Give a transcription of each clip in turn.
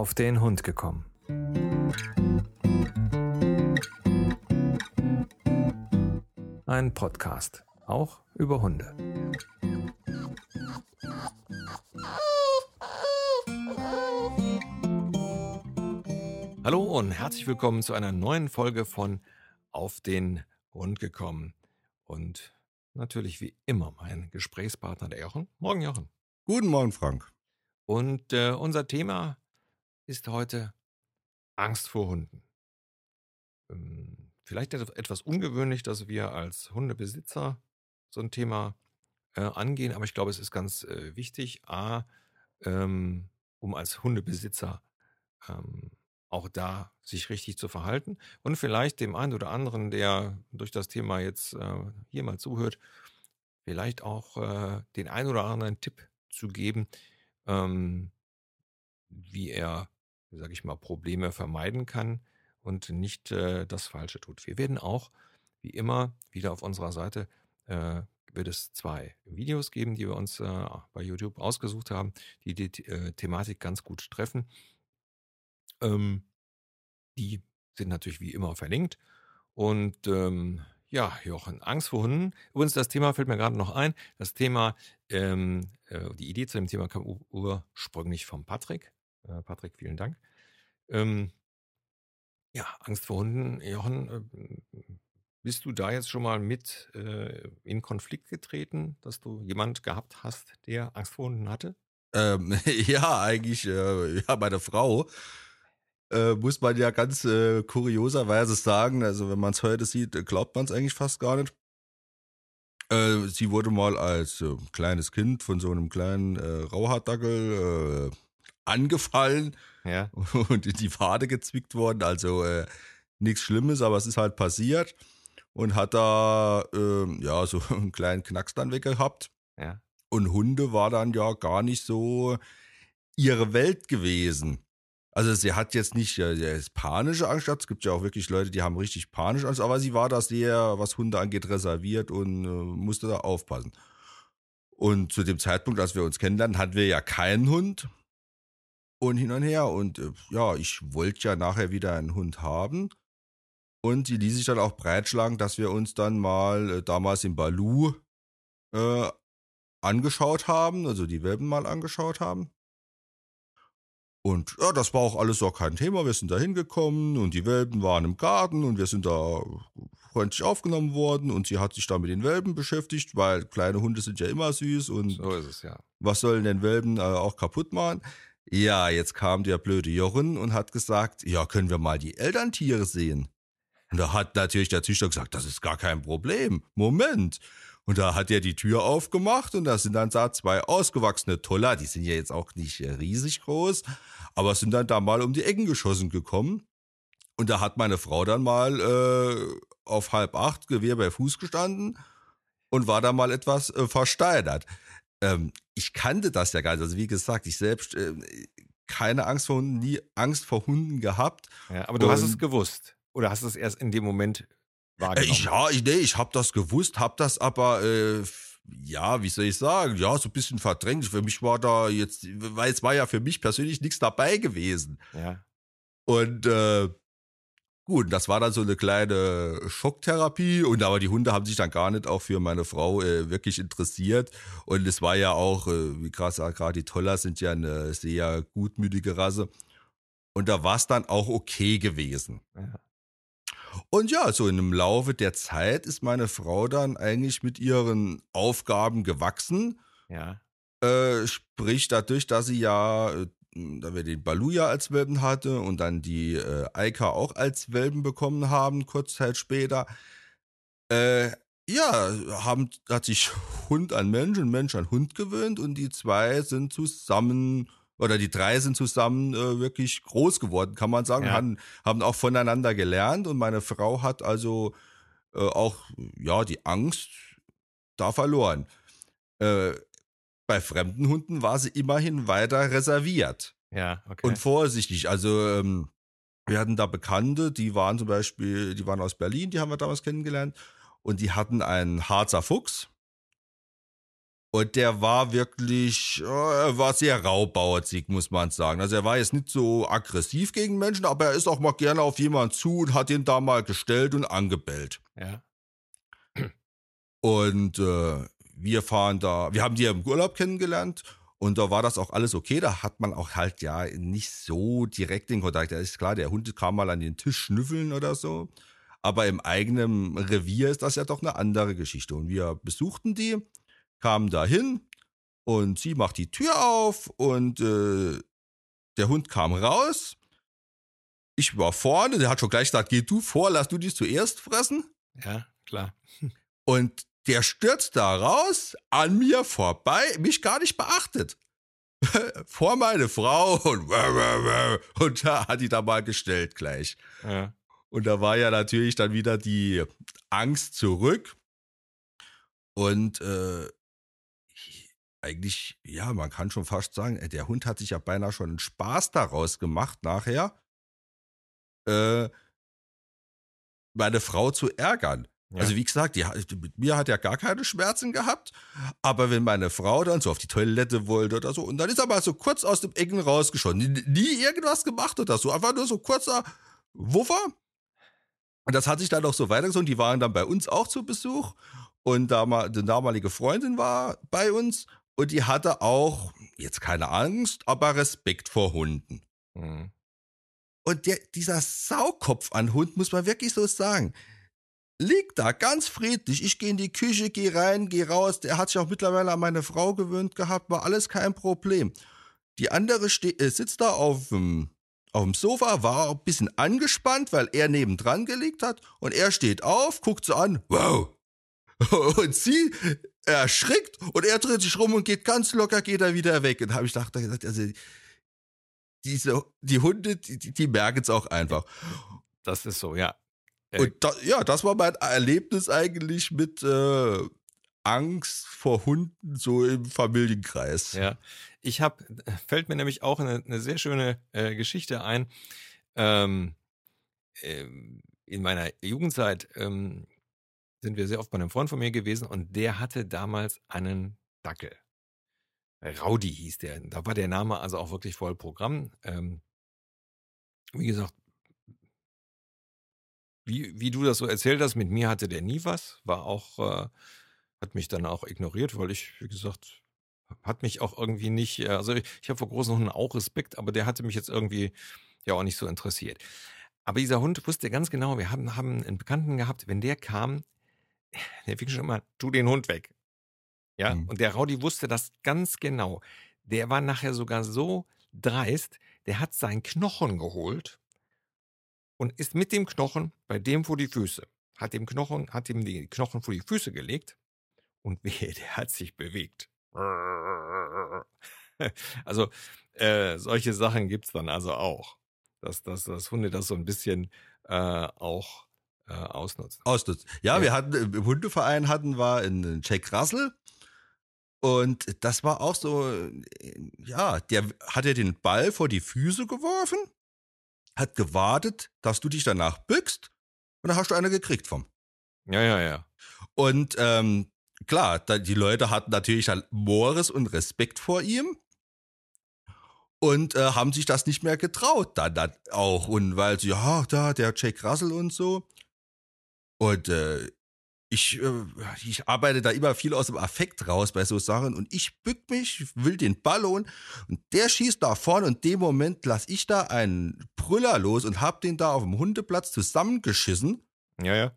auf den Hund gekommen. Ein Podcast, auch über Hunde. Hallo und herzlich willkommen zu einer neuen Folge von Auf den Hund gekommen. Und natürlich wie immer mein Gesprächspartner, der Jochen. Morgen, Jochen. Guten Morgen, Frank. Und äh, unser Thema ist heute Angst vor Hunden. Ähm, vielleicht etwas ungewöhnlich, dass wir als Hundebesitzer so ein Thema äh, angehen, aber ich glaube, es ist ganz äh, wichtig, a, ähm, um als Hundebesitzer ähm, auch da sich richtig zu verhalten und vielleicht dem einen oder anderen, der durch das Thema jetzt äh, hier mal zuhört, vielleicht auch äh, den einen oder anderen Tipp zu geben, ähm, wie er sage ich mal, Probleme vermeiden kann und nicht äh, das Falsche tut. Wir werden auch, wie immer, wieder auf unserer Seite äh, wird es zwei Videos geben, die wir uns äh, bei YouTube ausgesucht haben, die die äh, Thematik ganz gut treffen. Ähm, die sind natürlich wie immer verlinkt. Und ähm, ja, Jochen, Angst vor Hunden. Übrigens, das Thema fällt mir gerade noch ein. Das Thema, ähm, äh, die Idee zu dem Thema kam ursprünglich vom Patrick. Äh, Patrick, vielen Dank. Ähm, ja, Angst vor Hunden. Jochen, äh, bist du da jetzt schon mal mit äh, in Konflikt getreten, dass du jemand gehabt hast, der Angst vor Hunden hatte? Ähm, ja, eigentlich, äh, ja, meine Frau. Äh, muss man ja ganz äh, kurioserweise sagen, also wenn man es heute sieht, glaubt man es eigentlich fast gar nicht. Sie wurde mal als kleines Kind von so einem kleinen äh, Rauhaardackel angefallen ja. und in die Wade gezwickt worden. Also äh, nichts Schlimmes, aber es ist halt passiert und hat da äh, ja so einen kleinen Knacks dann weggehabt. Ja. Und Hunde war dann ja gar nicht so ihre Welt gewesen. Also sie hat jetzt nicht äh, panische Angst gehabt. Es gibt ja auch wirklich Leute, die haben richtig panische Angst, aber sie war da sehr, was Hunde angeht, reserviert und äh, musste da aufpassen. Und zu dem Zeitpunkt, als wir uns kennenlernen, hatten wir ja keinen Hund und hin und her. Und äh, ja, ich wollte ja nachher wieder einen Hund haben. Und die ließ sich dann auch breitschlagen, dass wir uns dann mal äh, damals in Balu äh, angeschaut haben, also die Welpen mal angeschaut haben. Und ja, das war auch alles so kein Thema. Wir sind da hingekommen und die Welpen waren im Garten und wir sind da freundlich aufgenommen worden und sie hat sich da mit den Welpen beschäftigt, weil kleine Hunde sind ja immer süß und so ist es ja. Was sollen denn Welpen äh, auch kaputt machen? Ja, jetzt kam der blöde Jochen und hat gesagt, ja, können wir mal die Elterntiere sehen? Und da hat natürlich der Züchter gesagt, das ist gar kein Problem. Moment. Und da hat er die Tür aufgemacht und da sind dann da zwei ausgewachsene Toller, die sind ja jetzt auch nicht äh, riesig groß, aber sind dann da mal um die Ecken geschossen gekommen. Und da hat meine Frau dann mal äh, auf halb acht Gewehr bei Fuß gestanden und war da mal etwas äh, versteinert. Ähm, ich kannte das ja gar nicht. Also wie gesagt, ich selbst äh, keine Angst vor Hunden, nie Angst vor Hunden gehabt. Ja, aber du und, hast es gewusst oder hast es erst in dem Moment wahrgenommen? Äh, ich, ja, ich, nee, ich habe das gewusst, habe das aber äh, ja, wie soll ich sagen, ja, so ein bisschen verdrängt. Für mich war da jetzt, weil es war ja für mich persönlich nichts dabei gewesen. Ja. Und äh, Gut, das war dann so eine kleine Schocktherapie und aber die Hunde haben sich dann gar nicht auch für meine Frau äh, wirklich interessiert und es war ja auch, äh, wie krass gerade die Toller sind ja eine sehr gutmütige Rasse und da war es dann auch okay gewesen. Ja. Und ja, so dem Laufe der Zeit ist meine Frau dann eigentlich mit ihren Aufgaben gewachsen. Ja. Äh, sprich, dadurch, dass sie ja äh, da wir den Baluja als Welpen hatte und dann die äh, Eika auch als Welpen bekommen haben, kurz Zeit später. Äh, ja, haben, hat sich Hund an Mensch und Mensch an Hund gewöhnt und die zwei sind zusammen oder die drei sind zusammen äh, wirklich groß geworden, kann man sagen, ja. haben, haben auch voneinander gelernt und meine Frau hat also äh, auch ja die Angst da verloren. Äh, bei fremden Hunden war sie immerhin weiter reserviert. Ja, okay. Und vorsichtig. Also ähm, wir hatten da Bekannte, die waren zum Beispiel, die waren aus Berlin, die haben wir damals kennengelernt. Und die hatten einen Harzer Fuchs. Und der war wirklich, äh, er war sehr raubauerzig, muss man sagen. Also er war jetzt nicht so aggressiv gegen Menschen, aber er ist auch mal gerne auf jemanden zu und hat ihn da mal gestellt und angebellt. Ja. Und äh, wir fahren da, wir haben die ja im Urlaub kennengelernt und da war das auch alles okay. Da hat man auch halt ja nicht so direkt den Kontakt. Ja, ist klar, der Hund kam mal an den Tisch schnüffeln oder so. Aber im eigenen Revier ist das ja doch eine andere Geschichte. Und wir besuchten die kamen da hin und sie macht die Tür auf und äh, der Hund kam raus. Ich war vorne, der hat schon gleich gesagt, geh du vor, lass du dich zuerst fressen. Ja, klar. Und der stürzt da raus, an mir vorbei, mich gar nicht beachtet. vor meine Frau und, und da hat die da mal gestellt gleich. Ja. Und da war ja natürlich dann wieder die Angst zurück. Und äh, eigentlich, ja, man kann schon fast sagen, äh, der Hund hat sich ja beinahe schon einen Spaß daraus gemacht, nachher äh, meine Frau zu ärgern. Ja. Also wie gesagt, die, mit mir hat er gar keine Schmerzen gehabt, aber wenn meine Frau dann so auf die Toilette wollte oder so, und dann ist er mal so kurz aus dem Ecken rausgeschossen, nie, nie irgendwas gemacht oder so, einfach nur so kurzer Wuffer. Und das hat sich dann auch so weitergezogen. Die waren dann bei uns auch zu Besuch und da mal, die damalige Freundin war bei uns und die hatte auch, jetzt keine Angst, aber Respekt vor Hunden. Mhm. Und der, dieser Saukopf an Hund, muss man wirklich so sagen, liegt da ganz friedlich. Ich gehe in die Küche, gehe rein, gehe raus. Der hat sich auch mittlerweile an meine Frau gewöhnt gehabt, war alles kein Problem. Die andere äh, sitzt da auf dem, auf dem Sofa, war ein bisschen angespannt, weil er nebendran gelegt hat. Und er steht auf, guckt so an, wow. Und sie erschrickt und er dreht sich rum und geht ganz locker, geht er wieder weg. Und habe ich gedacht, also diese, die Hunde, die, die merken es auch einfach. Das ist so, ja. Äh, und da, ja, das war mein Erlebnis eigentlich mit äh, Angst vor Hunden so im Familienkreis. Ja, ich habe, fällt mir nämlich auch eine, eine sehr schöne äh, Geschichte ein. Ähm, ähm, in meiner Jugendzeit ähm, sind wir sehr oft bei einem Freund von mir gewesen und der hatte damals einen Dackel. Raudi hieß der. Da war der Name also auch wirklich voll Programm. Ähm, wie gesagt, wie, wie du das so erzählt hast, mit mir hatte der nie was, war auch, äh, hat mich dann auch ignoriert, weil ich, wie gesagt, hat mich auch irgendwie nicht, äh, also ich, ich habe vor großen Hunden auch Respekt, aber der hatte mich jetzt irgendwie ja auch nicht so interessiert. Aber dieser Hund wusste ganz genau, wir haben, haben einen Bekannten gehabt, wenn der kam, der fing schon immer, tu den Hund weg. Ja, mhm. und der Raudi wusste das ganz genau. Der war nachher sogar so dreist, der hat seinen Knochen geholt und ist mit dem Knochen bei dem vor die Füße. Hat dem Knochen, hat ihm die Knochen vor die Füße gelegt und wehe, der hat sich bewegt. Also, äh, solche Sachen gibt's dann also auch. Dass, dass, dass Hunde das so ein bisschen äh, auch äh, ausnutzen. Ausnutzen. Ja, ja, wir hatten im Hundeverein hatten wir einen Jack Russell. Und das war auch so, ja, der hat ja den Ball vor die Füße geworfen, hat gewartet, dass du dich danach bückst und dann hast du eine gekriegt vom. Ja, ja, ja. Und ähm, klar, die Leute hatten natürlich halt Mores und Respekt vor ihm und äh, haben sich das nicht mehr getraut dann, dann auch. Und weil sie, ja, da, der Jack Russell und so. Und äh, ich, äh, ich arbeite da immer viel aus dem Affekt raus bei so Sachen und ich bück mich, will den Ball holen und der schießt da vorne und in dem Moment lass ich da einen Brüller los und hab den da auf dem Hundeplatz zusammengeschissen. Ja, ja.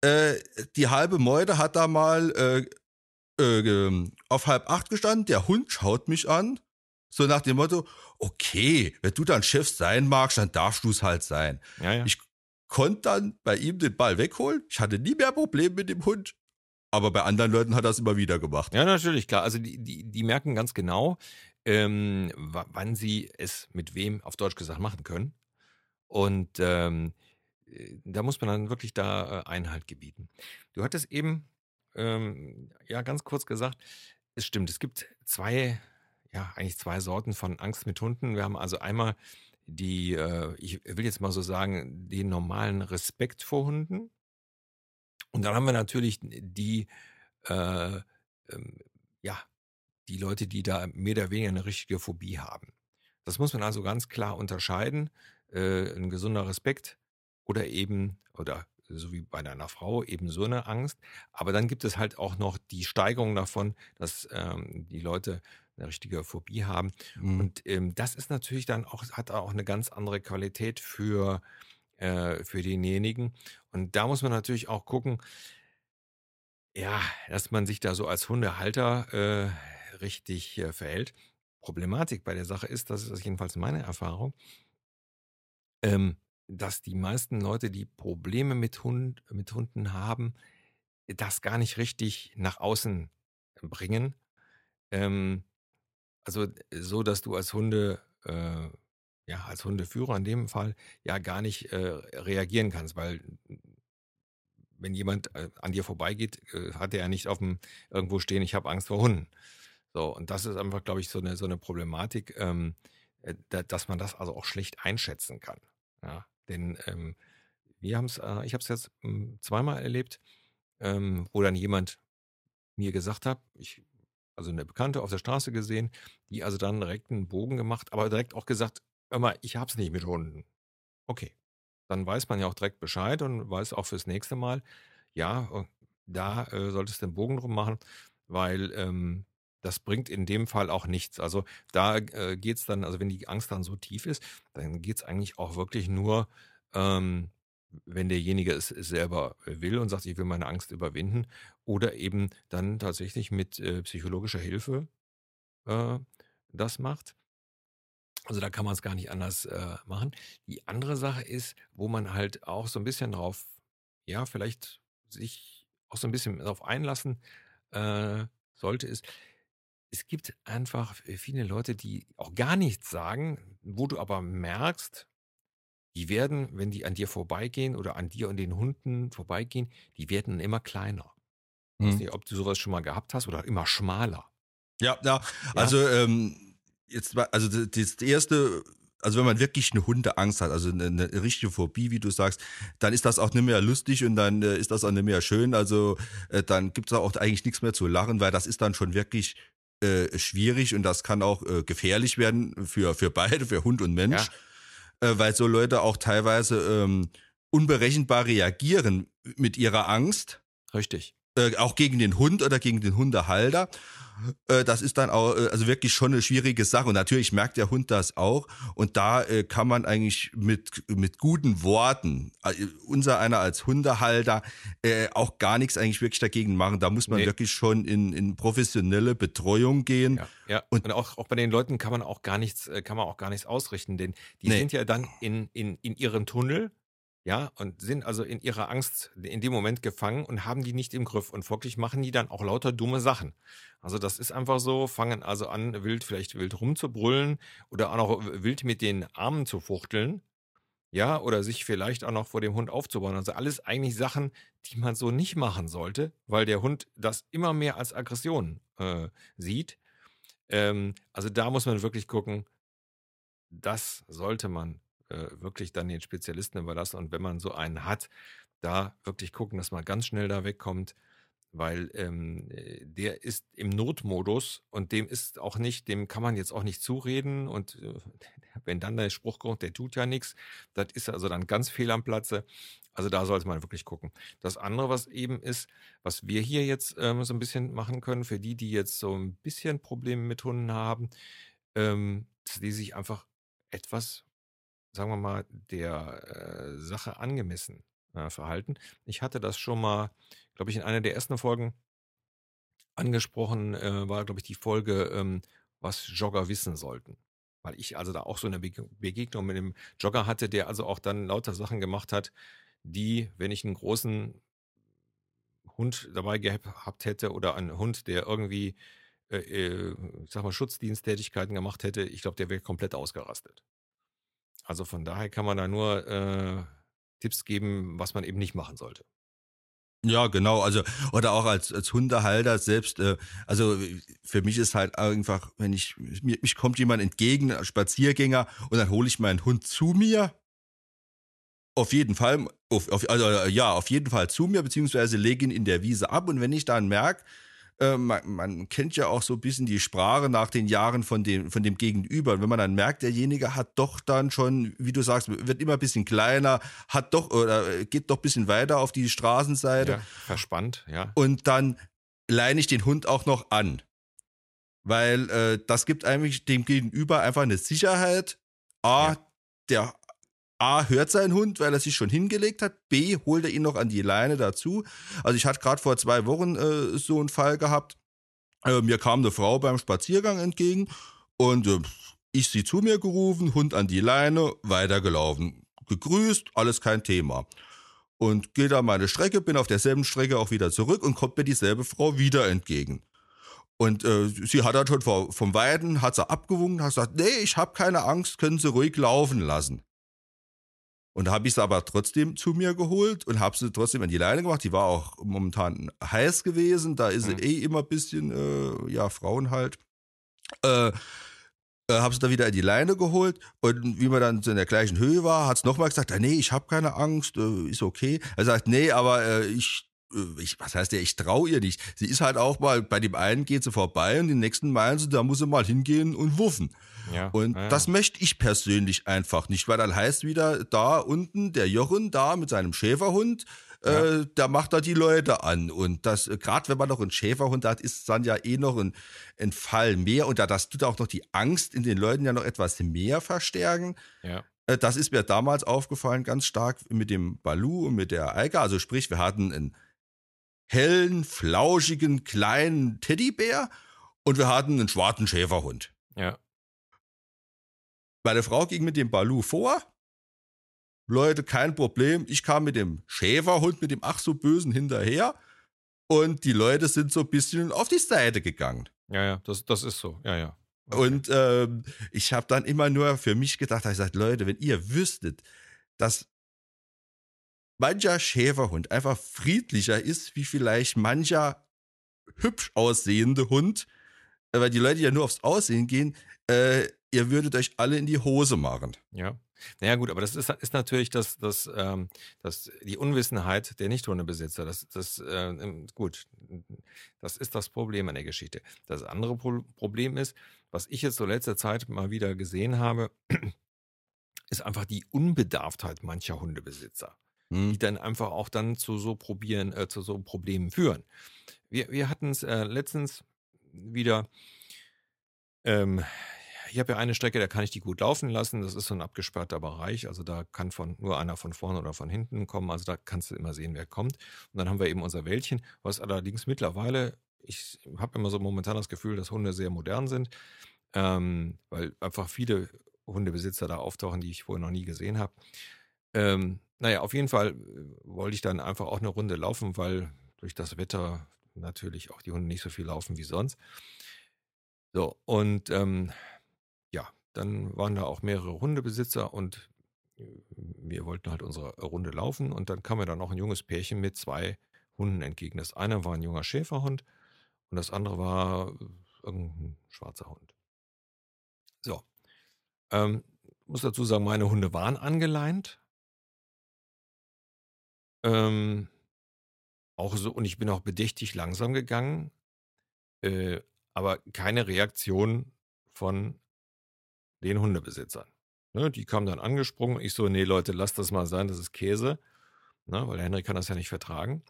Äh, die halbe Meute hat da mal äh, äh, auf halb acht gestanden, der Hund schaut mich an, so nach dem Motto, okay, wenn du dann Chef sein magst, dann darfst du es halt sein. Ja, ja. Ich konnte dann bei ihm den Ball wegholen. Ich hatte nie mehr Probleme mit dem Hund. Aber bei anderen Leuten hat er es immer wieder gemacht. Ja, natürlich, klar. Also die, die, die merken ganz genau, ähm, wann sie es mit wem, auf Deutsch gesagt, machen können. Und ähm, äh, da muss man dann wirklich da äh, Einhalt gebieten. Du hattest eben ähm, ja ganz kurz gesagt, es stimmt, es gibt zwei, ja, eigentlich zwei Sorten von Angst mit Hunden. Wir haben also einmal die, äh, ich will jetzt mal so sagen, den normalen Respekt vor Hunden. Und dann haben wir natürlich die, äh, ähm, ja, die Leute, die da mehr oder weniger eine richtige Phobie haben. Das muss man also ganz klar unterscheiden. Äh, ein gesunder Respekt oder eben, oder so wie bei deiner Frau, eben so eine Angst. Aber dann gibt es halt auch noch die Steigerung davon, dass ähm, die Leute eine richtige Phobie haben. Mhm. Und ähm, das ist natürlich dann auch, hat auch eine ganz andere Qualität für, äh, für denjenigen. Und da muss man natürlich auch gucken, ja, dass man sich da so als Hundehalter äh, richtig äh, verhält. Problematik bei der Sache ist, das ist jedenfalls meine Erfahrung, ähm, dass die meisten Leute, die Probleme mit, Hund, mit Hunden haben, das gar nicht richtig nach außen bringen. Ähm, also so, dass du als Hunde, äh, ja, als Hundeführer in dem Fall ja gar nicht äh, reagieren kannst, weil wenn jemand äh, an dir vorbeigeht, äh, hat er ja nicht auf dem irgendwo stehen, ich habe Angst vor Hunden. So, und das ist einfach, glaube ich, so eine, so eine Problematik, ähm, äh, da, dass man das also auch schlecht einschätzen kann. Ja, denn ähm, wir haben es, äh, ich habe es jetzt ähm, zweimal erlebt, ähm, wo dann jemand mir gesagt hat, ich, also eine Bekannte auf der Straße gesehen, die also dann direkt einen Bogen gemacht, aber direkt auch gesagt, hör mal, ich hab's nicht mit Hunden. Okay. Dann weiß man ja auch direkt Bescheid und weiß auch fürs nächste Mal, ja, äh, da äh, solltest du den Bogen drum machen, weil ähm, das bringt in dem Fall auch nichts. Also da äh, geht es dann, also wenn die Angst dann so tief ist, dann geht es eigentlich auch wirklich nur, ähm, wenn derjenige es, selber will und sagt, ich will meine Angst überwinden, oder eben dann tatsächlich mit äh, psychologischer Hilfe äh, das macht. Also da kann man es gar nicht anders äh, machen. Die andere Sache ist, wo man halt auch so ein bisschen drauf, ja, vielleicht sich auch so ein bisschen darauf einlassen äh, sollte, ist, es gibt einfach viele Leute, die auch gar nichts sagen, wo du aber merkst, die werden, wenn die an dir vorbeigehen oder an dir und den Hunden vorbeigehen, die werden immer kleiner. Ich weiß mhm. nicht, ob du sowas schon mal gehabt hast oder immer schmaler. Ja, ja. Also ähm, jetzt also das erste, also wenn man wirklich eine Hundeangst hat, also eine, eine, richtige Phobie, wie du sagst, dann ist das auch nicht mehr lustig und dann äh, ist das auch nicht mehr schön. Also äh, dann gibt es auch eigentlich nichts mehr zu lachen, weil das ist dann schon wirklich äh, schwierig und das kann auch äh, gefährlich werden für, für beide, für Hund und Mensch, ja. Äh, weil so Leute auch teilweise ähm, unberechenbar reagieren mit ihrer Angst. Richtig. Äh, auch gegen den Hund oder gegen den Hundehalter. Äh, das ist dann auch äh, also wirklich schon eine schwierige Sache. Und natürlich merkt der Hund das auch. Und da kann man eigentlich mit, mit guten Worten, unser einer als Hundehalter, auch gar nichts eigentlich wirklich dagegen machen. Da muss man nee. wirklich schon in, in professionelle Betreuung gehen. Ja, ja. Und, und, auch, auch bei den Leuten kann man auch gar nichts, kann man auch gar nichts ausrichten, denn die nee. sind ja dann in, in, in ihrem Tunnel ja, und sind also in ihrer Angst in dem Moment gefangen und haben die nicht im Griff. Und folglich machen die dann auch lauter dumme Sachen. Also das ist einfach so, fangen also an, wild, vielleicht wild rumzubrüllen oder auch noch wild mit den Armen zu fuchteln. Ja, oder sich vielleicht auch noch vor dem Hund aufzubauen. Also alles eigentlich Sachen, die man so nicht machen sollte, weil der Hund das immer mehr als Aggression äh, sieht. Ähm, also da muss man wirklich gucken, das sollte man äh, wirklich dann den Spezialisten überlassen. Und wenn man so einen hat, da wirklich gucken, dass man ganz schnell da wegkommt, weil ähm, äh, der ist im Notmodus und dem ist auch nicht, dem kann man jetzt auch nicht zureden und äh, wenn dann der Spruch kommt, der tut ja nichts, das ist also dann ganz fehl am Platze. Also da sollte man wirklich gucken. Das andere, was eben ist, was wir hier jetzt ähm, so ein bisschen machen können, für die, die jetzt so ein bisschen Probleme mit Hunden haben, ähm, dass die sich einfach etwas sagen wir mal, der äh, Sache angemessen äh, verhalten. Ich hatte das schon mal, glaube ich, in einer der ersten Folgen angesprochen, äh, war, glaube ich, die Folge, ähm, was Jogger wissen sollten. Weil ich also da auch so eine Begegnung mit einem Jogger hatte, der also auch dann lauter Sachen gemacht hat, die, wenn ich einen großen Hund dabei gehabt hätte oder einen Hund, der irgendwie, äh, äh ich sag mal, Schutzdiensttätigkeiten gemacht hätte, ich glaube, der wäre komplett ausgerastet. Also von daher kann man da nur äh, Tipps geben, was man eben nicht machen sollte. Ja, genau. Also oder auch als als Hundehalter selbst. Äh, also für mich ist halt einfach, wenn ich mir mich kommt jemand entgegen, Spaziergänger, und dann hole ich meinen Hund zu mir. Auf jeden Fall, auf, auf, also ja, auf jeden Fall zu mir beziehungsweise lege ihn in der Wiese ab. Und wenn ich dann merke, äh, man, man, kennt ja auch so ein bisschen die Sprache nach den Jahren von dem, von dem Gegenüber. Und wenn man dann merkt, derjenige hat doch dann schon, wie du sagst, wird immer ein bisschen kleiner, hat doch oder geht doch ein bisschen weiter auf die Straßenseite. Ja, verspannt, ja. Und dann leine ich den Hund auch noch an. Weil äh, das gibt eigentlich dem Gegenüber einfach eine Sicherheit. A, ja. der A, hört sein Hund, weil er sich schon hingelegt hat. B, holt er ihn noch an die Leine dazu. Also ich hatte gerade vor zwei Wochen äh, so einen Fall gehabt. Äh, mir kam eine Frau beim Spaziergang entgegen und äh, ich sie zu mir gerufen, Hund an die Leine, weitergelaufen. Gegrüßt, alles kein Thema. Und gehe da meine Strecke, bin auf derselben Strecke auch wieder zurück und kommt mir dieselbe Frau wieder entgegen. Und äh, sie hat dann schon vom Weiden, hat sie abgewunken, hat gesagt, nee, ich habe keine Angst, können Sie ruhig laufen lassen. Und da habe ich sie aber trotzdem zu mir geholt und habe sie trotzdem an die Leine gemacht. Die war auch momentan heiß gewesen. Da ist mhm. sie eh immer ein bisschen, äh, ja, Frauen halt. Äh, äh, habe sie da wieder in die Leine geholt und wie man dann so in der gleichen Höhe war, hat es nochmal gesagt, ah, nee, ich habe keine Angst, äh, ist okay. Er sagt, nee, aber äh, ich ich, was heißt der, ich traue ihr nicht. Sie ist halt auch mal, bei dem einen geht sie vorbei und den nächsten meinen sie, da muss sie mal hingehen und wuffen. Ja, und ja. das möchte ich persönlich einfach nicht, weil dann heißt wieder da unten der Jochen da mit seinem Schäferhund, ja. äh, der macht da die Leute an. Und das, äh, gerade wenn man noch einen Schäferhund hat, ist dann ja eh noch ein, ein Fall mehr. Und da das tut auch noch die Angst in den Leuten ja noch etwas mehr verstärken. Ja. Äh, das ist mir damals aufgefallen, ganz stark mit dem Balu und mit der Eika. Also sprich, wir hatten einen hellen, flauschigen, kleinen Teddybär und wir hatten einen schwarzen Schäferhund. Ja. Meine Frau ging mit dem Balu vor. Leute, kein Problem. Ich kam mit dem Schäferhund, mit dem ach so bösen hinterher. Und die Leute sind so ein bisschen auf die Seite gegangen. Ja, ja, das, das ist so. Ja, ja. Okay. Und ähm, ich habe dann immer nur für mich gedacht, ich gesagt, Leute, wenn ihr wüsstet, dass mancher Schäferhund einfach friedlicher ist, wie vielleicht mancher hübsch aussehende Hund, äh, weil die Leute ja nur aufs Aussehen gehen, äh, ihr würdet euch alle in die Hose machen. Ja. Naja, gut, aber das ist, ist natürlich das, das, ähm, das, die Unwissenheit der Nichthundebesitzer. Das, das, äh, gut, das ist das Problem an der Geschichte. Das andere Pro Problem ist, was ich jetzt so letzter Zeit mal wieder gesehen habe, ist einfach die Unbedarftheit mancher Hundebesitzer. Die dann einfach auch dann zu so probieren, äh, zu so Problemen führen. Wir, wir hatten es äh, letztens wieder, ähm, ich habe ja eine Strecke, da kann ich die gut laufen lassen. Das ist so ein abgesperrter Bereich. Also da kann von nur einer von vorne oder von hinten kommen. Also da kannst du immer sehen, wer kommt. Und dann haben wir eben unser Wäldchen, was allerdings mittlerweile, ich habe immer so momentan das Gefühl, dass Hunde sehr modern sind, ähm, weil einfach viele Hundebesitzer da auftauchen, die ich vorher noch nie gesehen habe. Ähm, naja, auf jeden Fall äh, wollte ich dann einfach auch eine Runde laufen, weil durch das Wetter natürlich auch die Hunde nicht so viel laufen wie sonst. So, und ähm, ja, dann waren da auch mehrere Hundebesitzer und äh, wir wollten halt unsere Runde laufen und dann kam mir dann auch ein junges Pärchen mit zwei Hunden entgegen. Das eine war ein junger Schäferhund und das andere war äh, irgendein schwarzer Hund. So, ähm, muss dazu sagen, meine Hunde waren angeleint, ähm, auch so, und ich bin auch bedächtig langsam gegangen, äh, aber keine Reaktion von den Hundebesitzern. Ne, die kamen dann angesprungen. Ich so, nee, Leute, lasst das mal sein, das ist Käse. Ne, weil der Henry kann das ja nicht vertragen.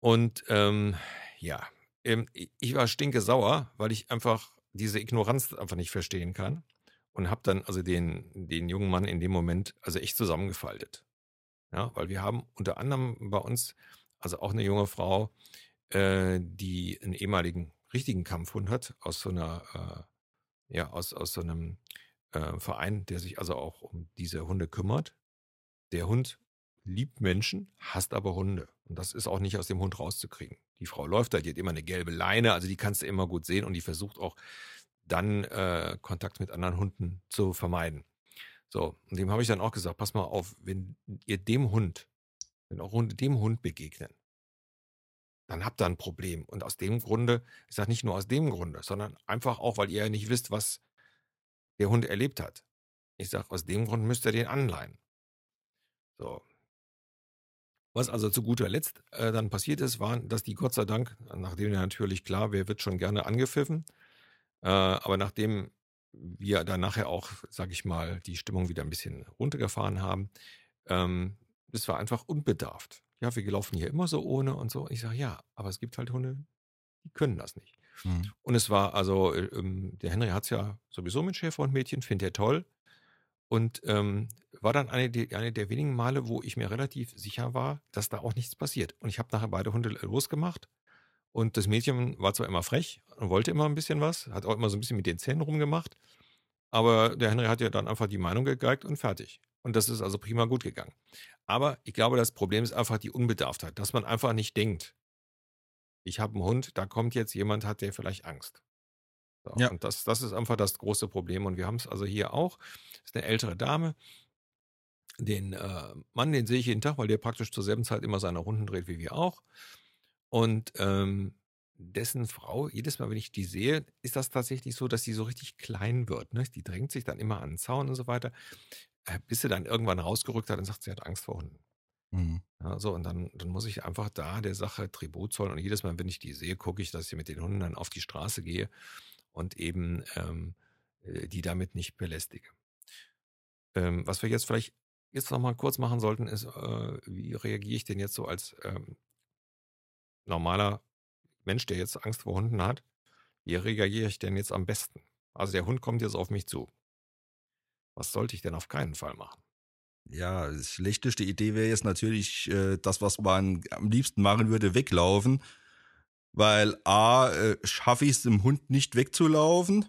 Und ähm, ja, ähm, ich war stinke sauer, weil ich einfach diese Ignoranz einfach nicht verstehen kann. Und habe dann also den, den jungen Mann in dem Moment also echt zusammengefaltet. Ja, weil wir haben unter anderem bei uns, also auch eine junge Frau, äh, die einen ehemaligen richtigen Kampfhund hat, aus so einer, äh, ja, aus, aus so einem äh, Verein, der sich also auch um diese Hunde kümmert. Der Hund liebt Menschen, hasst aber Hunde. Und das ist auch nicht aus dem Hund rauszukriegen. Die Frau läuft da, die hat immer eine gelbe Leine, also die kannst du immer gut sehen und die versucht auch dann äh, Kontakt mit anderen Hunden zu vermeiden. So, und dem habe ich dann auch gesagt, pass mal auf, wenn ihr dem Hund, wenn auch dem Hund begegnen, dann habt ihr ein Problem. Und aus dem Grunde, ich sage nicht nur aus dem Grunde, sondern einfach auch, weil ihr ja nicht wisst, was der Hund erlebt hat. Ich sage, aus dem Grund müsst ihr den anleihen. So. Was also zu guter Letzt äh, dann passiert ist, war, dass die Gott sei Dank, nachdem ja natürlich klar, wer wird schon gerne angepfiffen, äh, aber nachdem wir dann nachher auch, sag ich mal, die Stimmung wieder ein bisschen runtergefahren haben, ähm, das war einfach unbedarft. Ja, wir laufen hier immer so ohne und so. Ich sage, ja, aber es gibt halt Hunde, die können das nicht. Mhm. Und es war also, äh, ähm, der Henry hat es ja sowieso mit Schäfer und Mädchen, findet er toll. Und ähm, war dann eine, eine der wenigen Male, wo ich mir relativ sicher war, dass da auch nichts passiert. Und ich habe nachher beide Hunde losgemacht. Und das Mädchen war zwar immer frech und wollte immer ein bisschen was, hat auch immer so ein bisschen mit den Zähnen rumgemacht. Aber der Henry hat ja dann einfach die Meinung gegeigt und fertig. Und das ist also prima gut gegangen. Aber ich glaube, das Problem ist einfach die Unbedarftheit, dass man einfach nicht denkt, ich habe einen Hund, da kommt jetzt jemand, hat der vielleicht Angst. So, ja. Und das, das ist einfach das große Problem. Und wir haben es also hier auch. Das ist eine ältere Dame. Den äh, Mann, den sehe ich jeden Tag, weil der praktisch zur selben Zeit immer seine Runden dreht wie wir auch. Und ähm, dessen Frau, jedes Mal, wenn ich die sehe, ist das tatsächlich so, dass sie so richtig klein wird. Ne? Die drängt sich dann immer an den Zaun und so weiter, äh, bis sie dann irgendwann rausgerückt hat und sagt, sie hat Angst vor Hunden. Mhm. Ja, so, und dann, dann muss ich einfach da der Sache Tribut zollen. Und jedes Mal, wenn ich die sehe, gucke ich, dass ich mit den Hunden dann auf die Straße gehe und eben ähm, äh, die damit nicht belästige. Ähm, was wir jetzt vielleicht jetzt nochmal kurz machen sollten, ist, äh, wie reagiere ich denn jetzt so als ähm, normaler Mensch, der jetzt Angst vor Hunden hat? Wie reagiere ich denn jetzt am besten? Also der Hund kommt jetzt auf mich zu. Was sollte ich denn auf keinen Fall machen? Ja, die schlechteste Idee wäre jetzt natürlich äh, das, was man am liebsten machen würde, weglaufen. Weil A, äh, schaffe ich es dem Hund nicht wegzulaufen.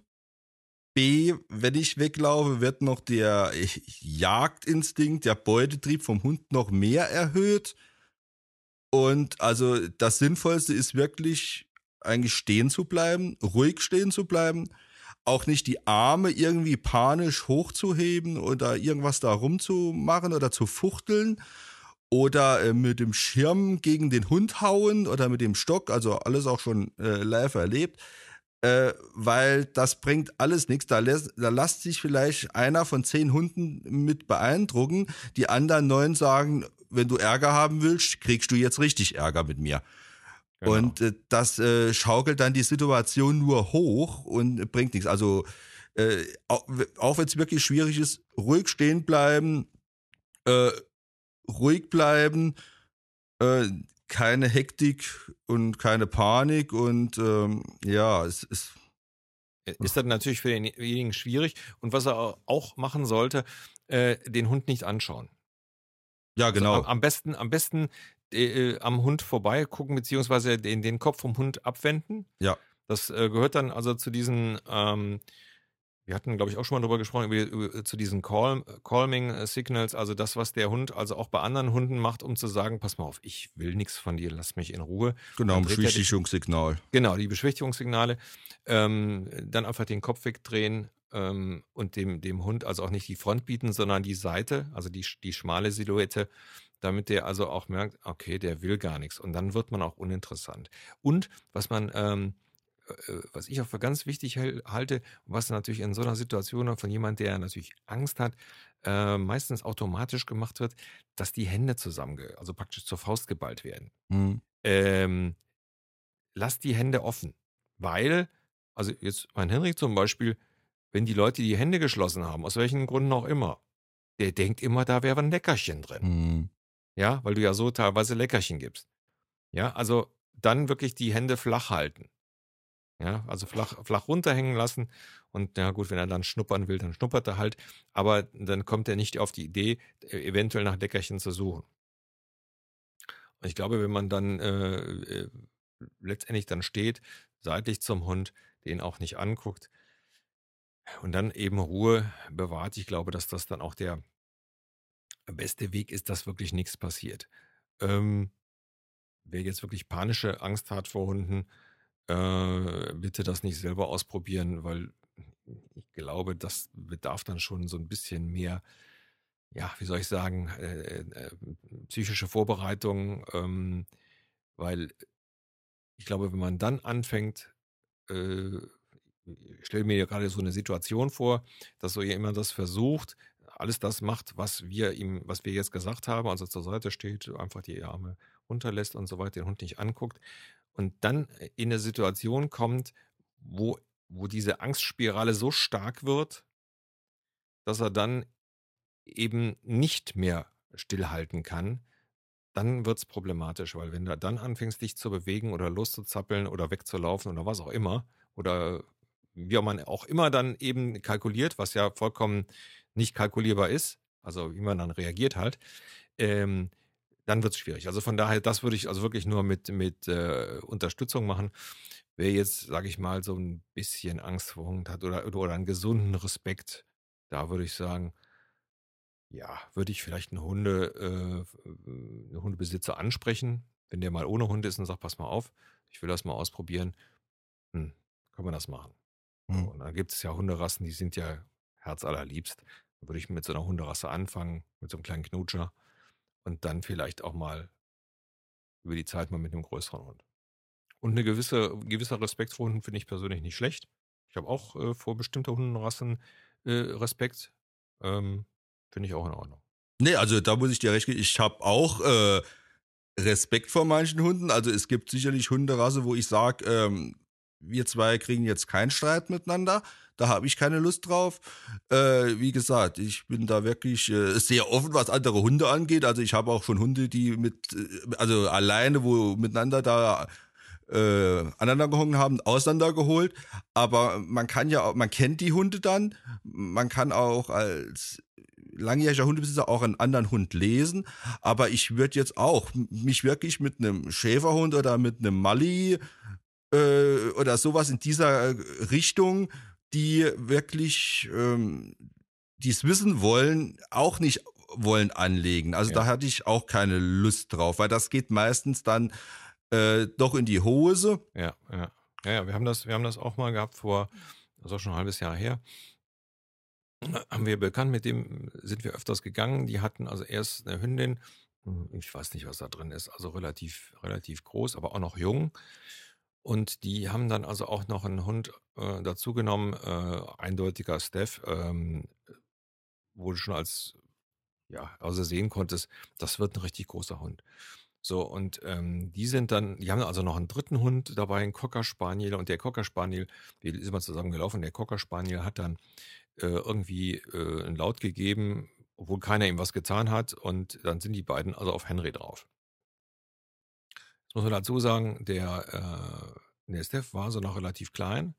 B, wenn ich weglaufe, wird noch der äh, Jagdinstinkt, der Beutetrieb vom Hund noch mehr erhöht. Und also das Sinnvollste ist wirklich eigentlich stehen zu bleiben, ruhig stehen zu bleiben auch nicht die Arme irgendwie panisch hochzuheben oder irgendwas da rumzumachen oder zu fuchteln oder äh, mit dem Schirm gegen den Hund hauen oder mit dem Stock, also alles auch schon äh, live erlebt, äh, weil das bringt alles nichts. Da, lässt, da lässt sich vielleicht einer von zehn Hunden mit beeindrucken, die anderen neun sagen, wenn du Ärger haben willst, kriegst du jetzt richtig Ärger mit mir. Genau. Und äh, das äh, schaukelt dann die Situation nur hoch und bringt nichts. Also äh, auch, auch wenn es wirklich schwierig ist, ruhig stehen bleiben, äh, ruhig bleiben, äh, keine Hektik und keine Panik und ähm, ja, es ist ist dann natürlich für denjenigen schwierig. Und was er auch machen sollte, äh, den Hund nicht anschauen. Ja, also genau. Also am, besten, am besten äh, am Hund vorbei gucken, beziehungsweise den, den Kopf vom Hund abwenden. Ja. Das äh, gehört dann also zu diesen, ähm, wir hatten, glaube ich, auch schon mal drüber gesprochen, über, über, zu diesen Call, Calming Signals, also das, was der Hund also auch bei anderen Hunden macht, um zu sagen, pass mal auf, ich will nichts von dir, lass mich in Ruhe. Genau, ein Beschwichtigungssignal. Genau, die Beschwichtigungssignale. Ähm, dann einfach den Kopf wegdrehen ähm, und dem, dem Hund also auch nicht die Front bieten, sondern die Seite, also die, die schmale Silhouette damit der also auch merkt, okay, der will gar nichts. Und dann wird man auch uninteressant. Und was man, ähm, äh, was ich auch für ganz wichtig halte, was natürlich in so einer Situation von jemand, der natürlich Angst hat, äh, meistens automatisch gemacht wird, dass die Hände zusammen, also praktisch zur Faust geballt werden. Mhm. Ähm, lass die Hände offen, weil, also jetzt mein Henrik zum Beispiel, wenn die Leute die Hände geschlossen haben, aus welchen Gründen auch immer, der denkt immer, da wäre ein Leckerchen drin. Mhm. Ja, weil du ja so teilweise Leckerchen gibst. Ja, also dann wirklich die Hände flach halten. Ja, also flach, flach runterhängen lassen. Und ja gut, wenn er dann schnuppern will, dann schnuppert er halt. Aber dann kommt er nicht auf die Idee, äh, eventuell nach Leckerchen zu suchen. Und ich glaube, wenn man dann äh, äh, letztendlich dann steht, seitlich zum Hund, den auch nicht anguckt und dann eben Ruhe bewahrt, ich glaube, dass das dann auch der beste Weg ist, dass wirklich nichts passiert. Ähm, wer jetzt wirklich panische Angst hat vor Hunden, äh, bitte das nicht selber ausprobieren, weil ich glaube, das bedarf dann schon so ein bisschen mehr, ja, wie soll ich sagen, äh, äh, psychische Vorbereitung, ähm, weil ich glaube, wenn man dann anfängt, äh, ich stelle mir gerade so eine Situation vor, dass so jemand das versucht, alles das macht, was wir ihm, was wir jetzt gesagt haben, also zur Seite steht, einfach die Arme runterlässt und so weiter, den Hund nicht anguckt und dann in eine Situation kommt, wo, wo diese Angstspirale so stark wird, dass er dann eben nicht mehr stillhalten kann, dann wird es problematisch, weil wenn du dann anfängst, dich zu bewegen oder loszuzappeln oder wegzulaufen oder was auch immer, oder wie man auch immer dann eben kalkuliert, was ja vollkommen nicht kalkulierbar ist, also wie man dann reagiert halt, ähm, dann wird es schwierig. Also von daher, das würde ich also wirklich nur mit, mit äh, Unterstützung machen. Wer jetzt, sage ich mal, so ein bisschen Angst vor Hund hat oder, oder einen gesunden Respekt, da würde ich sagen, ja, würde ich vielleicht einen Hunde, äh, einen Hundebesitzer ansprechen, wenn der mal ohne Hund ist und sagt, pass mal auf, ich will das mal ausprobieren. Hm, kann man das machen. Mhm. Und dann gibt es ja Hunderassen, die sind ja herzallerliebst. Dann würde ich mit so einer Hunderasse anfangen, mit so einem kleinen Knutscher und dann vielleicht auch mal über die Zeit mal mit einem größeren Hund. Und eine gewisse, gewisser Respekt vor Hunden finde ich persönlich nicht schlecht. Ich habe auch äh, vor bestimmter Hundenrassen äh, Respekt. Ähm, finde ich auch in Ordnung. Nee, also da muss ich dir recht geben. Ich habe auch äh, Respekt vor manchen Hunden. Also es gibt sicherlich Hunderasse, wo ich sage, ähm, wir zwei kriegen jetzt keinen Streit miteinander. Da habe ich keine Lust drauf. Äh, wie gesagt, ich bin da wirklich äh, sehr offen, was andere Hunde angeht. Also ich habe auch schon Hunde, die mit, äh, also alleine, wo miteinander da äh, aneinander gehangen haben, auseinandergeholt. Aber man kann ja, man kennt die Hunde dann. Man kann auch als langjähriger Hundebesitzer auch einen anderen Hund lesen. Aber ich würde jetzt auch mich wirklich mit einem Schäferhund oder mit einem Mali äh, oder sowas in dieser Richtung, die wirklich ähm, die es wissen wollen, auch nicht wollen anlegen. Also ja. da hatte ich auch keine Lust drauf, weil das geht meistens dann äh, doch in die Hose. Ja, ja. Ja, ja, wir haben das, wir haben das auch mal gehabt vor, das ist auch schon ein halbes Jahr her. Haben wir bekannt, mit dem sind wir öfters gegangen. Die hatten also erst eine Hündin, hm, ich weiß nicht, was da drin ist, also relativ, relativ groß, aber auch noch jung. Und die haben dann also auch noch einen Hund äh, dazugenommen, äh, eindeutiger Steph, ähm, wo du schon als, ja, also sehen konntest, das wird ein richtig großer Hund. So, und ähm, die sind dann, die haben also noch einen dritten Hund dabei, einen Cocker Spaniel. Und der Cocker Spaniel, wir sind mal zusammen gelaufen, der Cocker Spaniel hat dann äh, irgendwie äh, einen Laut gegeben, obwohl keiner ihm was getan hat. Und dann sind die beiden also auf Henry drauf. Muss man dazu sagen, der, äh, der Steph war so noch relativ klein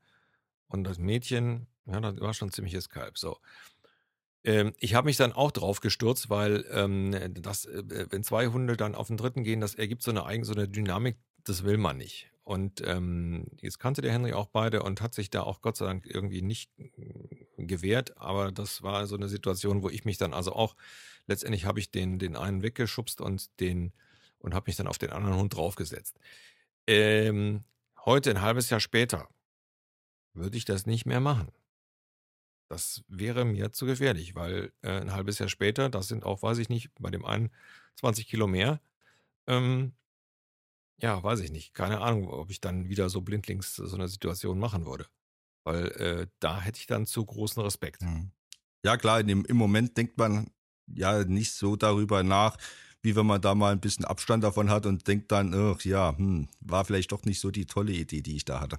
und das Mädchen, ja, das war schon ziemliches Kalb. So. Ähm, ich habe mich dann auch drauf gestürzt, weil ähm, das, äh, wenn zwei Hunde dann auf den dritten gehen, das ergibt so eine eigene so eine Dynamik, das will man nicht. Und ähm, jetzt kannte der Henry auch beide und hat sich da auch Gott sei Dank irgendwie nicht äh, gewehrt. Aber das war so eine Situation, wo ich mich dann also auch letztendlich habe ich den den einen weggeschubst und den und habe mich dann auf den anderen Hund draufgesetzt. Ähm, heute, ein halbes Jahr später, würde ich das nicht mehr machen. Das wäre mir zu gefährlich, weil äh, ein halbes Jahr später, das sind auch, weiß ich nicht, bei dem einen 20 Kilo mehr. Ähm, ja, weiß ich nicht. Keine Ahnung, ob ich dann wieder so blindlings so eine Situation machen würde. Weil äh, da hätte ich dann zu großen Respekt. Mhm. Ja, klar, im, im Moment denkt man ja nicht so darüber nach, wie wenn man da mal ein bisschen Abstand davon hat und denkt dann, ach ja, hm, war vielleicht doch nicht so die tolle Idee, die ich da hatte.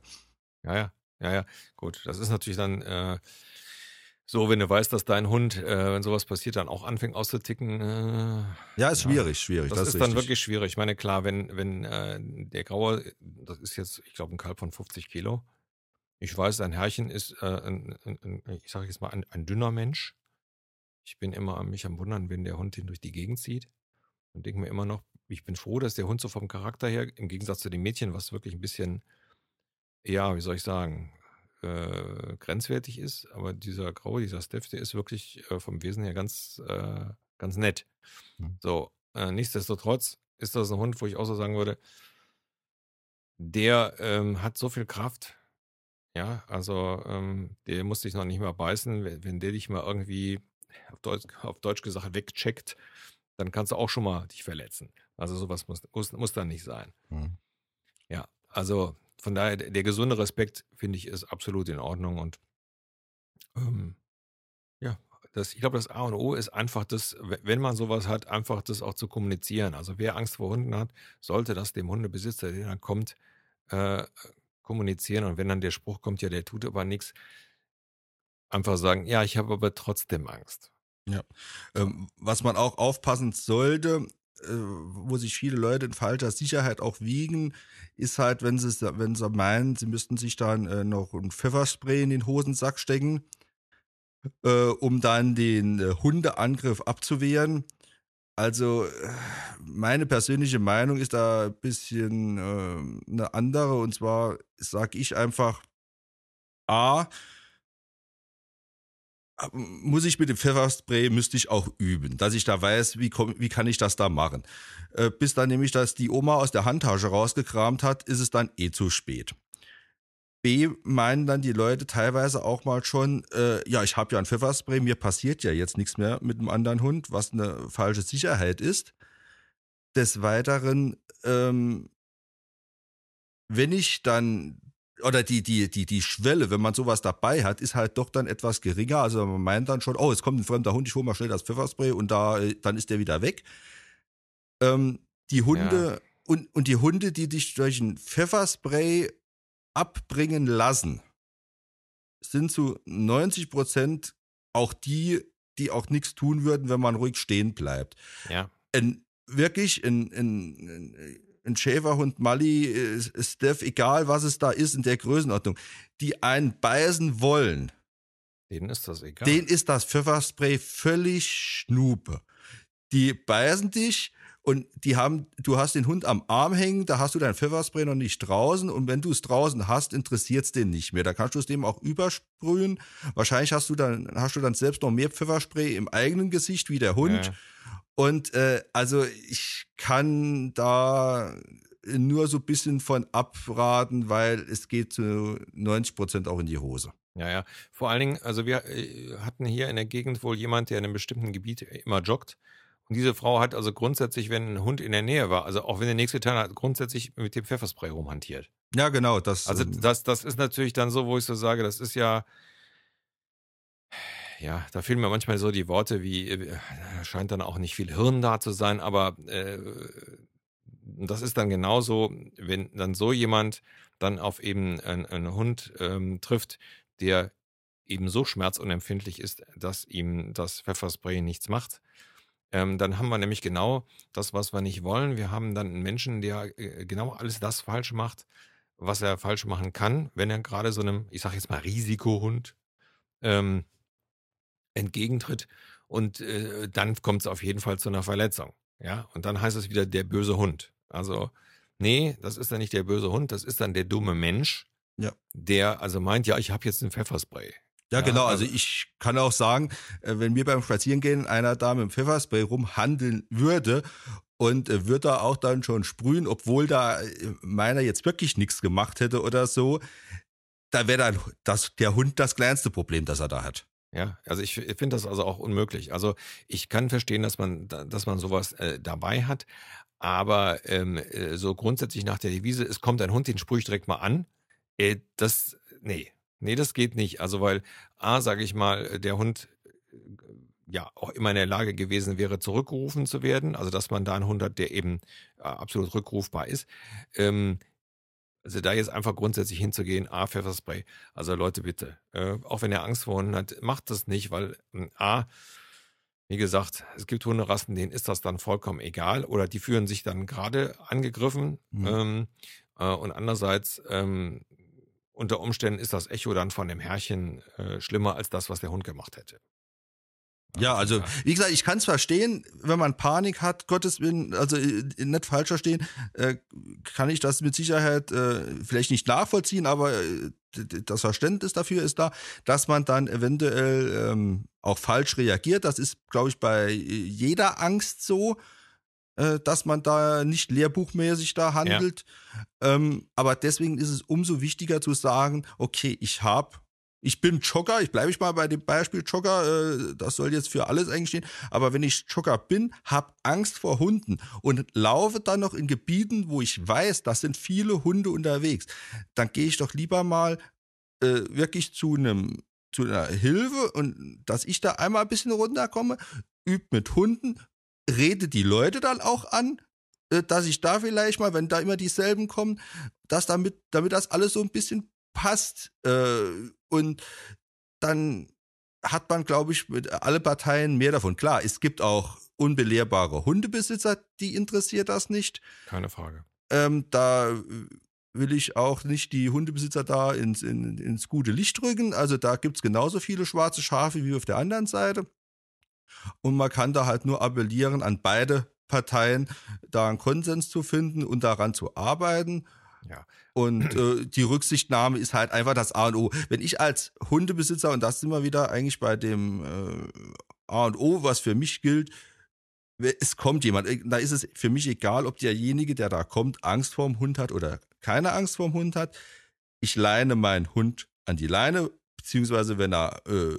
Ja, ja, ja, ja. Gut, das ist natürlich dann äh, so, wenn du weißt, dass dein Hund, äh, wenn sowas passiert, dann auch anfängt auszuticken. Äh, ja, ist ja, schwierig, schwierig. Das, das ist, ist dann wirklich schwierig. Ich meine, klar, wenn, wenn äh, der Graue, das ist jetzt, ich glaube, ein Kalb von 50 Kilo. Ich weiß, ein Herrchen ist, äh, ein, ein, ein, ich sage jetzt mal, ein, ein dünner Mensch. Ich bin immer mich am Wundern, wenn der Hund ihn durch die Gegend zieht und denke mir immer noch, ich bin froh, dass der Hund so vom Charakter her, im Gegensatz zu dem Mädchen, was wirklich ein bisschen, ja, wie soll ich sagen, äh, grenzwertig ist, aber dieser Graue, dieser Steph, der ist wirklich äh, vom Wesen her ganz, äh, ganz nett. Mhm. So, äh, nichtsdestotrotz ist das ein Hund, wo ich auch so sagen würde, der ähm, hat so viel Kraft, ja, also ähm, der muss dich noch nicht mal beißen, wenn, wenn der dich mal irgendwie auf Deutsch, auf Deutsch gesagt wegcheckt, dann kannst du auch schon mal dich verletzen. Also sowas muss, muss, muss dann nicht sein. Mhm. Ja, also von daher, der gesunde Respekt, finde ich, ist absolut in Ordnung und ähm, ja, das, ich glaube, das A und O ist einfach das, wenn man sowas hat, einfach das auch zu kommunizieren. Also wer Angst vor Hunden hat, sollte das dem Hundebesitzer, der dann kommt, äh, kommunizieren. Und wenn dann der Spruch kommt, ja, der tut aber nichts, einfach sagen, ja, ich habe aber trotzdem Angst. Ja. Ähm, was man auch aufpassen sollte, äh, wo sich viele Leute in falscher Sicherheit auch wiegen, ist halt, wenn sie, wenn sie meinen, sie müssten sich dann äh, noch ein Pfefferspray in den Hosensack stecken, äh, um dann den äh, Hundeangriff abzuwehren. Also äh, meine persönliche Meinung ist da ein bisschen eine andere und zwar sage ich einfach, a, muss ich mit dem Pfefferspray, müsste ich auch üben, dass ich da weiß, wie, komm, wie kann ich das da machen. Äh, bis dann nämlich, dass die Oma aus der Handtasche rausgekramt hat, ist es dann eh zu spät. B meinen dann die Leute teilweise auch mal schon, äh, ja, ich habe ja ein Pfefferspray, mir passiert ja jetzt nichts mehr mit einem anderen Hund, was eine falsche Sicherheit ist. Des Weiteren, ähm, wenn ich dann oder die, die, die, die Schwelle, wenn man sowas dabei hat, ist halt doch dann etwas geringer. Also man meint dann schon, oh, es kommt ein fremder Hund, ich hole mal schnell das Pfefferspray und da, äh, dann ist der wieder weg. Ähm, die Hunde ja. und, und die Hunde, die dich durch ein Pfefferspray abbringen lassen, sind zu 90 Prozent auch die, die auch nichts tun würden, wenn man ruhig stehen bleibt. Ja. Ein, wirklich ein, ein, ein ein Schäferhund, Mali, äh, Steph, egal was es da ist in der Größenordnung, die einen beißen wollen, denen ist das egal. Denen ist das Pfefferspray völlig schnupe. Die beißen dich und die haben, du hast den Hund am Arm hängen, da hast du dein Pfefferspray noch nicht draußen und wenn du es draußen hast, interessiert es den nicht mehr. Da kannst du es dem auch übersprühen. Wahrscheinlich hast du dann, hast du dann selbst noch mehr Pfefferspray im eigenen Gesicht wie der Hund. Ja. Und äh, also ich kann da nur so ein bisschen von abraten, weil es geht zu 90 Prozent auch in die Hose. Ja, ja. Vor allen Dingen, also wir äh, hatten hier in der Gegend wohl jemand, der in einem bestimmten Gebiet immer joggt. Und diese Frau hat also grundsätzlich, wenn ein Hund in der Nähe war, also auch wenn der nächste Teil hat, grundsätzlich mit dem Pfefferspray rumhantiert. Ja, genau. Das, also ähm, das, das ist natürlich dann so, wo ich so sage, das ist ja, ja, da fehlen mir manchmal so die Worte wie, äh, scheint dann auch nicht viel Hirn da zu sein, aber äh, das ist dann genauso, wenn dann so jemand dann auf eben einen, einen Hund ähm, trifft, der eben so schmerzunempfindlich ist, dass ihm das Pfefferspray nichts macht. Ähm, dann haben wir nämlich genau das, was wir nicht wollen. Wir haben dann einen Menschen, der äh, genau alles das falsch macht, was er falsch machen kann, wenn er gerade so einem, ich sage jetzt mal, Risikohund ähm, entgegentritt und äh, dann kommt es auf jeden Fall zu einer Verletzung. Ja, und dann heißt es wieder der böse Hund. Also, nee, das ist dann nicht der böse Hund, das ist dann der dumme Mensch, ja. der also meint, ja, ich habe jetzt ein Pfefferspray. Ja, ja, genau. Also, also ich kann auch sagen, äh, wenn mir beim Spazierengehen einer da mit dem Pfefferspray rumhandeln würde und äh, würde da auch dann schon sprühen, obwohl da äh, meiner jetzt wirklich nichts gemacht hätte oder so, da wäre dann das, der Hund das kleinste Problem, das er da hat. Ja, also ich finde das also auch unmöglich. Also ich kann verstehen, dass man, dass man sowas äh, dabei hat, aber ähm, äh, so grundsätzlich nach der Devise, es kommt ein Hund, den sprühe ich direkt mal an. Äh, das, nee, nee, das geht nicht. Also weil A, sage ich mal, der Hund äh, ja auch immer in der Lage gewesen wäre, zurückgerufen zu werden. Also dass man da einen Hund hat, der eben äh, absolut rückrufbar ist. Ähm, also da jetzt einfach grundsätzlich hinzugehen, A, Pfefferspray. Also Leute, bitte, äh, auch wenn ihr Angst vor Hunden habt, macht das nicht, weil hm, A, wie gesagt, es gibt Hunderassen, denen ist das dann vollkommen egal oder die fühlen sich dann gerade angegriffen. Mhm. Ähm, äh, und andererseits, ähm, unter Umständen ist das Echo dann von dem Herrchen äh, schlimmer als das, was der Hund gemacht hätte. Ja, also wie gesagt, ich kann es verstehen, wenn man Panik hat, Gottes Willen, also äh, nicht falsch verstehen, äh, kann ich das mit Sicherheit äh, vielleicht nicht nachvollziehen, aber äh, das Verständnis dafür ist da, dass man dann eventuell ähm, auch falsch reagiert. Das ist, glaube ich, bei jeder Angst so, dass man da nicht lehrbuchmäßig da handelt. Ja. Ähm, aber deswegen ist es umso wichtiger zu sagen, okay, ich habe ich bin Jogger, ich bleibe ich mal bei dem Beispiel Jogger, äh, das soll jetzt für alles eigentlich stehen, aber wenn ich Jogger bin, habe Angst vor Hunden und laufe dann noch in Gebieten, wo ich weiß, da sind viele Hunde unterwegs, dann gehe ich doch lieber mal äh, wirklich zu einem zu einer Hilfe und dass ich da einmal ein bisschen runterkomme, übt mit Hunden, redet die Leute dann auch an, äh, dass ich da vielleicht mal, wenn da immer dieselben kommen, dass damit, damit das alles so ein bisschen passt äh, und dann hat man, glaube ich, mit alle Parteien mehr davon. Klar, es gibt auch unbelehrbare Hundebesitzer, die interessiert das nicht. Keine Frage. Ähm, da will ich auch nicht die Hundebesitzer da ins, in, ins gute Licht rücken. Also da gibt es genauso viele schwarze Schafe wie auf der anderen Seite. Und man kann da halt nur appellieren an beide Parteien, da einen Konsens zu finden und daran zu arbeiten. Ja. Und äh, die Rücksichtnahme ist halt einfach das A und O. Wenn ich als Hundebesitzer, und das sind wir wieder eigentlich bei dem äh, A und O, was für mich gilt, es kommt jemand, äh, da ist es für mich egal, ob derjenige, der da kommt, Angst vorm Hund hat oder keine Angst vorm Hund hat. Ich leine meinen Hund an die Leine, beziehungsweise wenn er äh,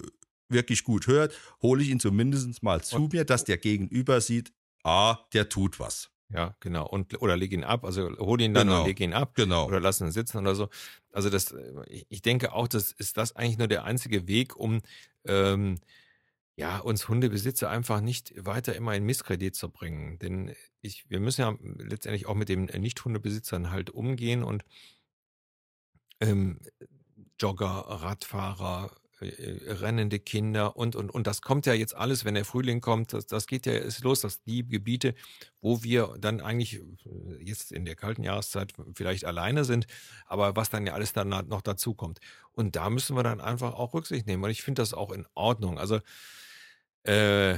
wirklich gut hört, hole ich ihn zumindest mal zu und, mir, dass der Gegenüber sieht, ah, der tut was. Ja, genau. Und, oder leg ihn ab, also hol ihn dann Genau. und leg ihn ab. Genau. Oder lass ihn sitzen oder so. Also das, äh, ich denke auch, das ist das eigentlich nur der einzige Weg, um ähm, ja, uns Hundebesitzer einfach nicht weiter immer in Misskredit zu bringen. Denn ich, wir müssen ja letztendlich auch mit den Nicht-Hundebesitzern halt umgehen und ähm, Jogger, Radfahrer, äh, rennende Kinder und, und, und das kommt ja jetzt alles, wenn der Frühling kommt, das, das geht ja ist los, dass die Gebiete, wo wir dann eigentlich äh, jetzt in der kalten Jahreszeit vielleicht alleine sind, aber was dann ja alles dann noch dazu kommt. Und da müssen wir dann einfach auch Rücksicht nehmen. Und ich finde das auch in Ordnung. Also äh,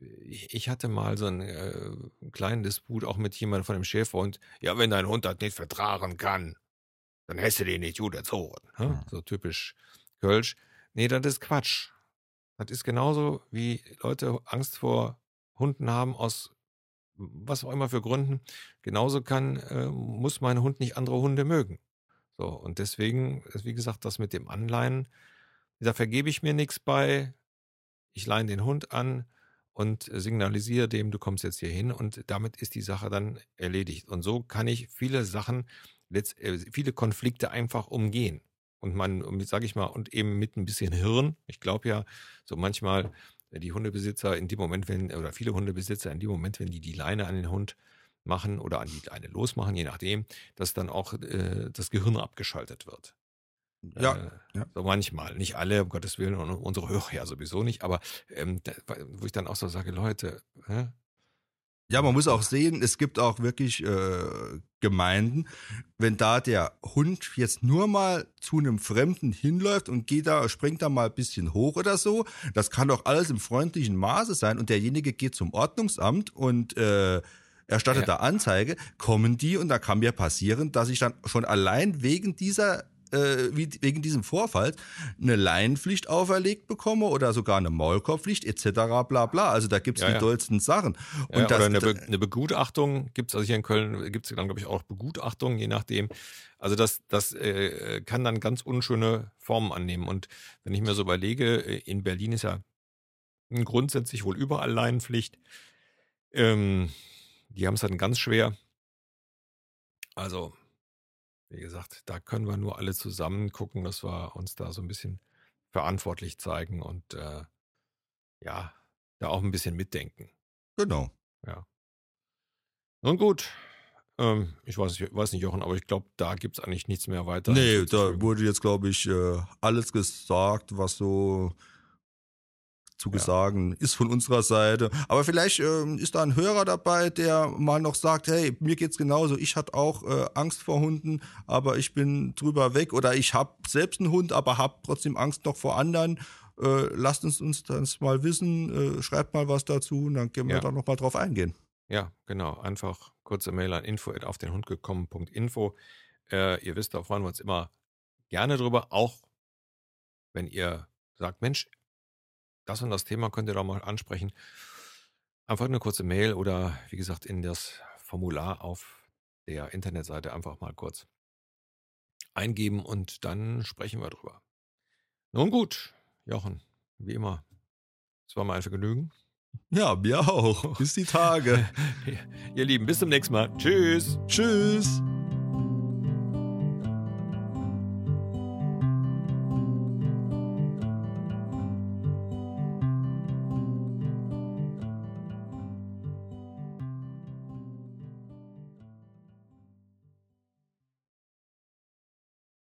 ich hatte mal so einen, äh, einen kleinen Disput auch mit jemandem von dem Schäfer und ja, wenn dein Hund das nicht vertragen kann, dann hast du den nicht gut erzogen. Ne? Mhm. So typisch Kölsch. Nee, das ist Quatsch. Das ist genauso, wie Leute Angst vor Hunden haben aus was auch immer für Gründen. Genauso kann, äh, muss mein Hund nicht andere Hunde mögen. So, und deswegen, wie gesagt, das mit dem Anleihen, da vergebe ich mir nichts bei. Ich leihe den Hund an und signalisiere dem, du kommst jetzt hier hin und damit ist die Sache dann erledigt. Und so kann ich viele Sachen, äh, viele Konflikte einfach umgehen. Und man, sage ich mal, und eben mit ein bisschen Hirn. Ich glaube ja, so manchmal äh, die Hundebesitzer in dem Moment, wenn, oder viele Hundebesitzer in dem Moment, wenn die die Leine an den Hund machen oder an die Leine losmachen, je nachdem, dass dann auch äh, das Gehirn abgeschaltet wird. Ja, Äh, ja. So manchmal, nicht alle, um Gottes Willen, und unsere Hörer ja sowieso nicht, aber ähm, da, wo ich dann auch so sage, Leute, hä? Ja, man muss auch sehen, es gibt auch wirklich äh, Gemeinden, wenn da der Hund jetzt nur mal zu einem Fremden hinläuft und geht da, springt da mal ein bisschen hoch oder so, das kann doch alles im freundlichen Maße sein und derjenige geht zum Ordnungsamt und äh, erstattet Ja. da Anzeige, kommen die und da kann mir passieren, dass ich dann schon allein wegen dieser äh, wegen diesem Vorfall eine Leinenpflicht auferlegt bekomme oder sogar eine Maulkorbpflicht etc. bla bla. Also da gibt's Ja, die ja. dollsten Sachen. Ja, Und das, oder eine, Be eine Begutachtung gibt's also hier in Köln gibt's dann, glaube ich, auch Begutachtung, je nachdem. Also das, das äh, kann dann ganz unschöne Formen annehmen. Und wenn ich mir so überlege, äh, in Berlin ist ja grundsätzlich wohl überall Leinenpflicht. Ähm, die haben es dann ganz schwer. Also, wie gesagt, da können wir nur alle zusammen gucken, dass wir uns da so ein bisschen verantwortlich zeigen und äh, ja, da auch ein bisschen mitdenken. genau. Nun gut. Ähm, ich weiß, nicht- weiß nicht, Jochen, aber ich glaube, da gibt es eigentlich nichts mehr weiter. Nee, da wurde jetzt, glaube ich, äh, alles gesagt, was so zu Ja. ist von unserer Seite. Aber vielleicht ähm, ist da ein Hörer dabei, der mal noch sagt, hey, mir geht's genauso. Ich hatte auch äh, Angst vor Hunden, aber ich bin drüber weg. Oder ich habe selbst einen Hund, aber habe trotzdem Angst noch vor anderen. Äh, lasst uns uns das mal wissen. Äh, schreibt mal was dazu und dann können wir Ja. da noch mal drauf eingehen. Ja, genau. Einfach kurze Mail an info auf den Hund gekommen.info. Äh, ihr wisst, da freuen wir uns immer gerne drüber, auch wenn ihr sagt, Mensch, das und das Thema könnt ihr doch mal ansprechen. Einfach eine kurze Mail oder wie gesagt in das Formular auf der Internetseite einfach mal kurz eingeben und dann sprechen wir drüber. Nun gut, Jochen, wie immer, es war mal ein Vergnügen. Ja, mir auch. Bis die Tage. Ihr Lieben, bis zum nächsten Mal. Tschüss. Tschüss.